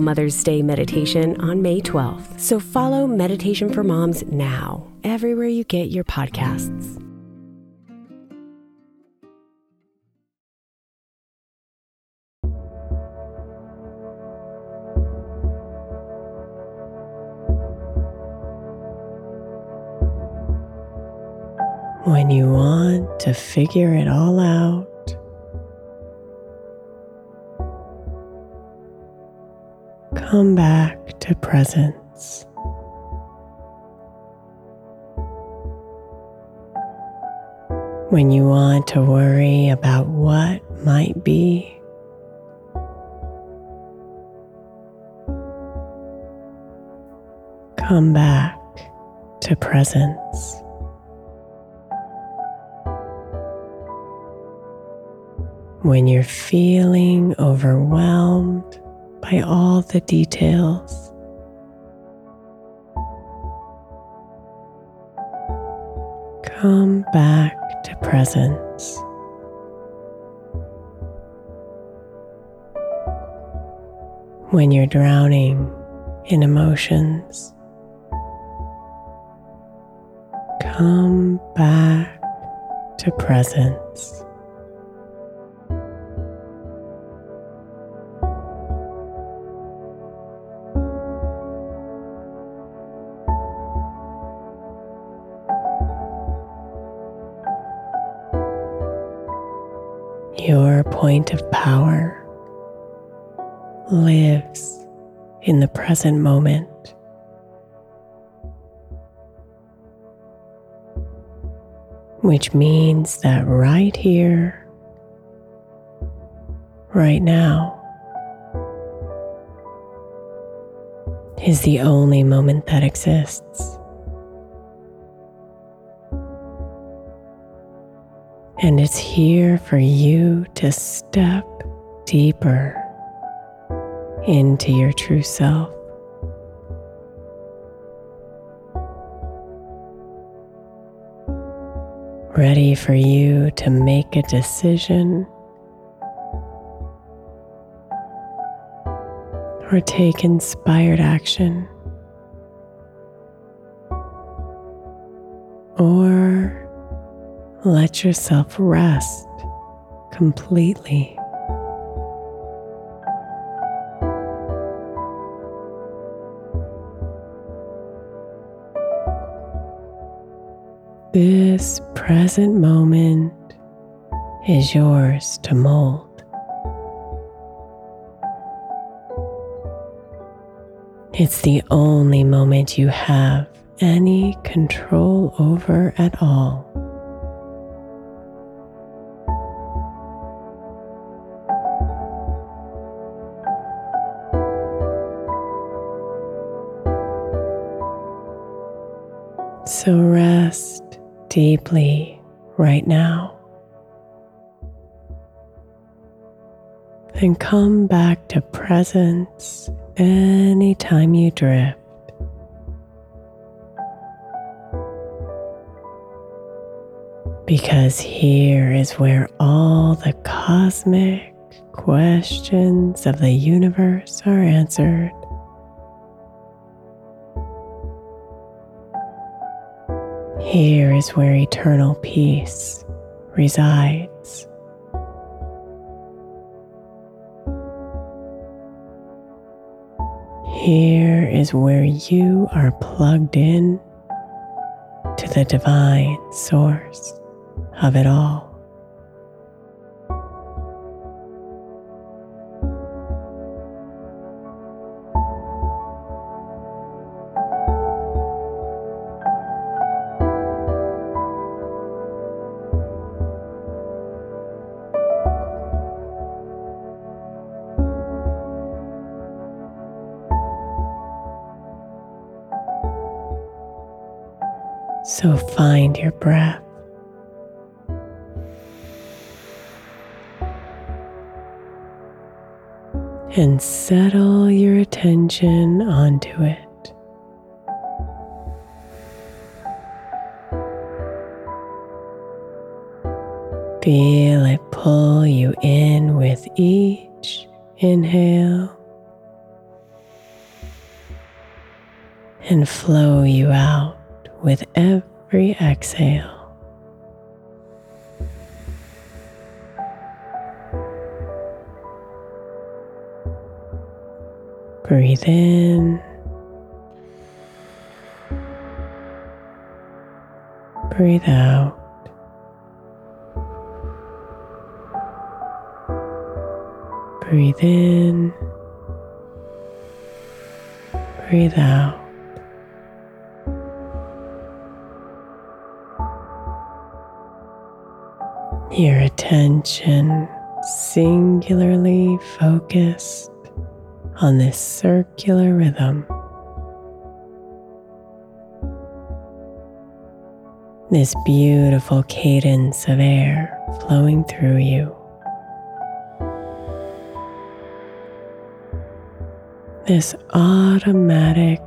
Mother's Day meditation on May 12th. So follow Meditation for Moms now, everywhere you get your podcasts. When you want to figure it all out, come back to presence. When you want to worry about what might be, come back to presence. When you're feeling overwhelmed by all the details, come back to presence. When you're drowning in emotions, come back to presence. Your point of power lives in the present moment. Which means that right here, right now, is the only moment that exists. And it's here for you to step deeper into your true self. Ready for you to make a decision or take inspired action or let yourself rest completely. This present moment is yours to mold. It's the only moment you have any control over at all. So rest deeply right now. And come back to presence anytime you drift. Because here is where all the cosmic questions of the universe are answered. Here is where eternal peace resides. Here is where you are plugged in to the divine source of it all. Your breath. And settle your attention onto it. Feel it pull you in with each inhale and flow you out with every exhale. Breathe in. Breathe out. Breathe in. Breathe out. Your attention singularly focused on this circular rhythm. This beautiful cadence of air flowing through you. This automatic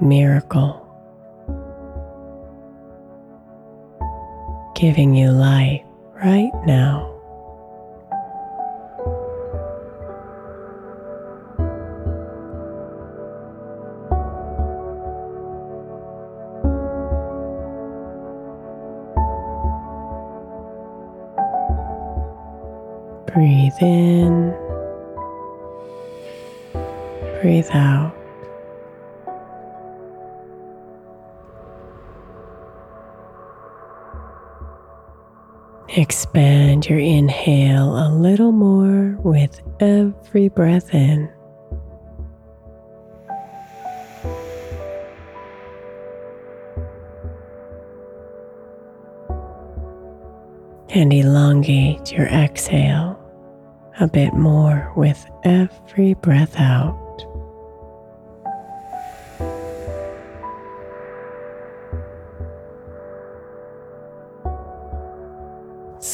miracle giving you life right now. Expand your inhale a little more with every breath in. And elongate your exhale a bit more with every breath out.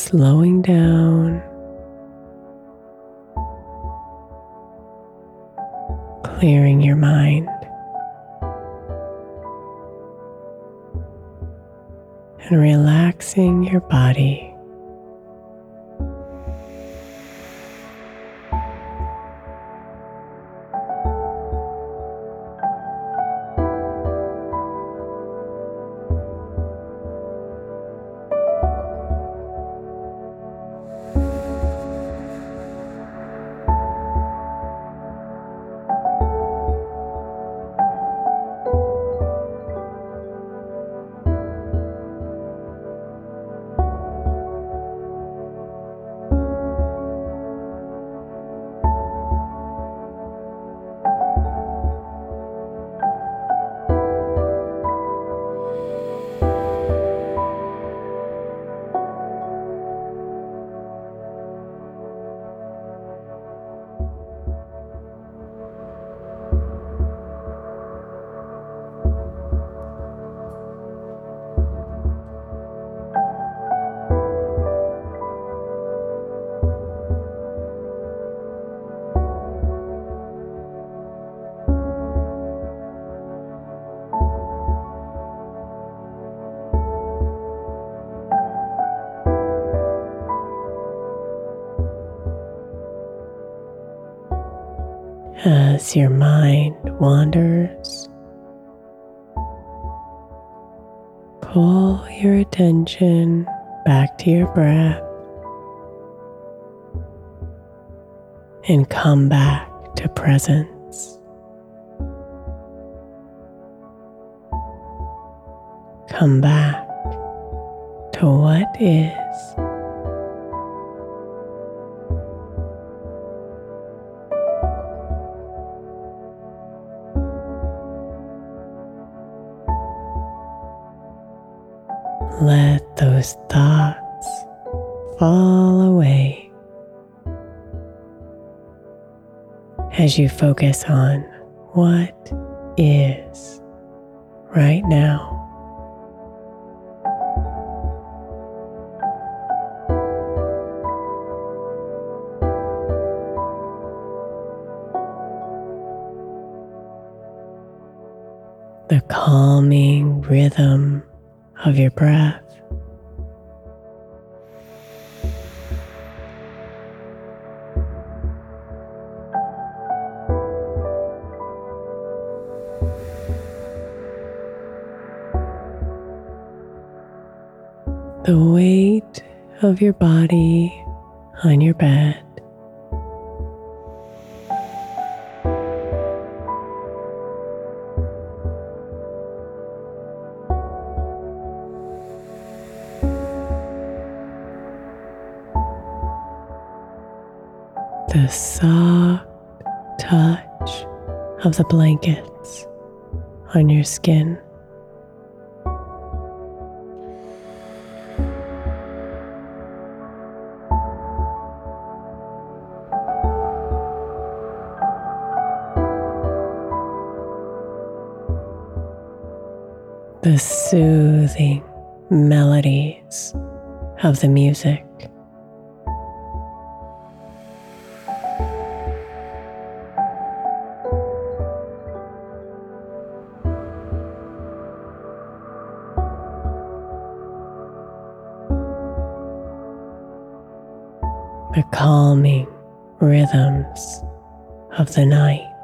Slowing down, clearing your mind, and relaxing your body. As your mind wanders, pull your attention back to your breath and come back to presence. Come back to what is. Let those thoughts fall away as you focus on what is right now. The calming rhythm of your breath. The weight of your body on your bed. The soft touch of the blankets on your skin. The soothing melodies of the music. The calming rhythms of the night.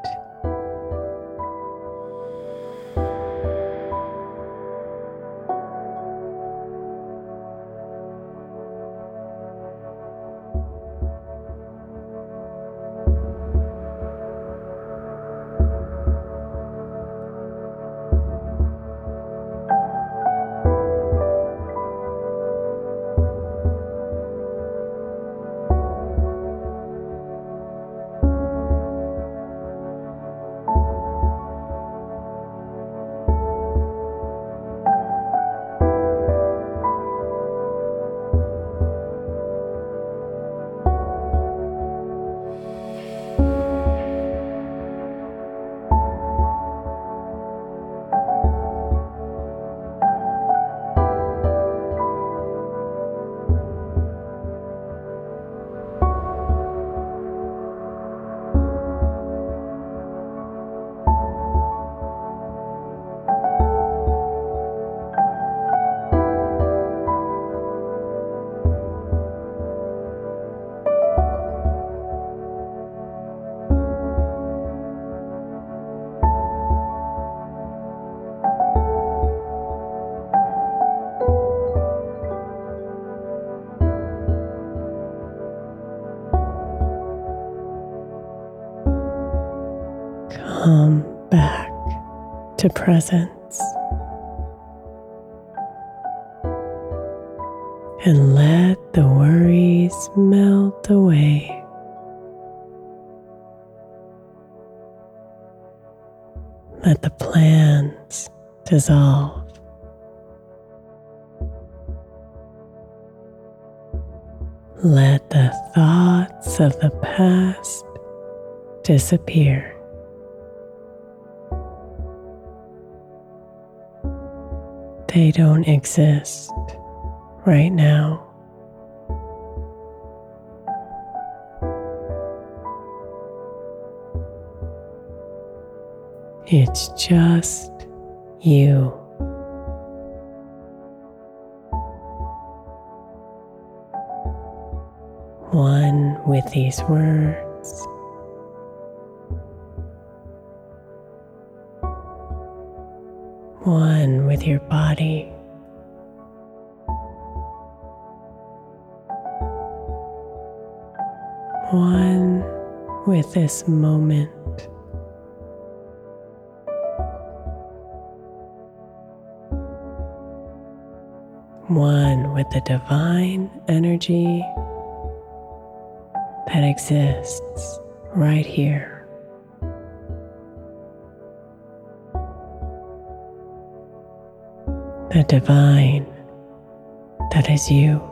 To presence and let the worries melt away. Let the plans dissolve. Let the thoughts of the past disappear. They don't exist right now. It's just you. One with these words one with your body. One with this moment. One with the divine energy that exists right here. Divine that is you.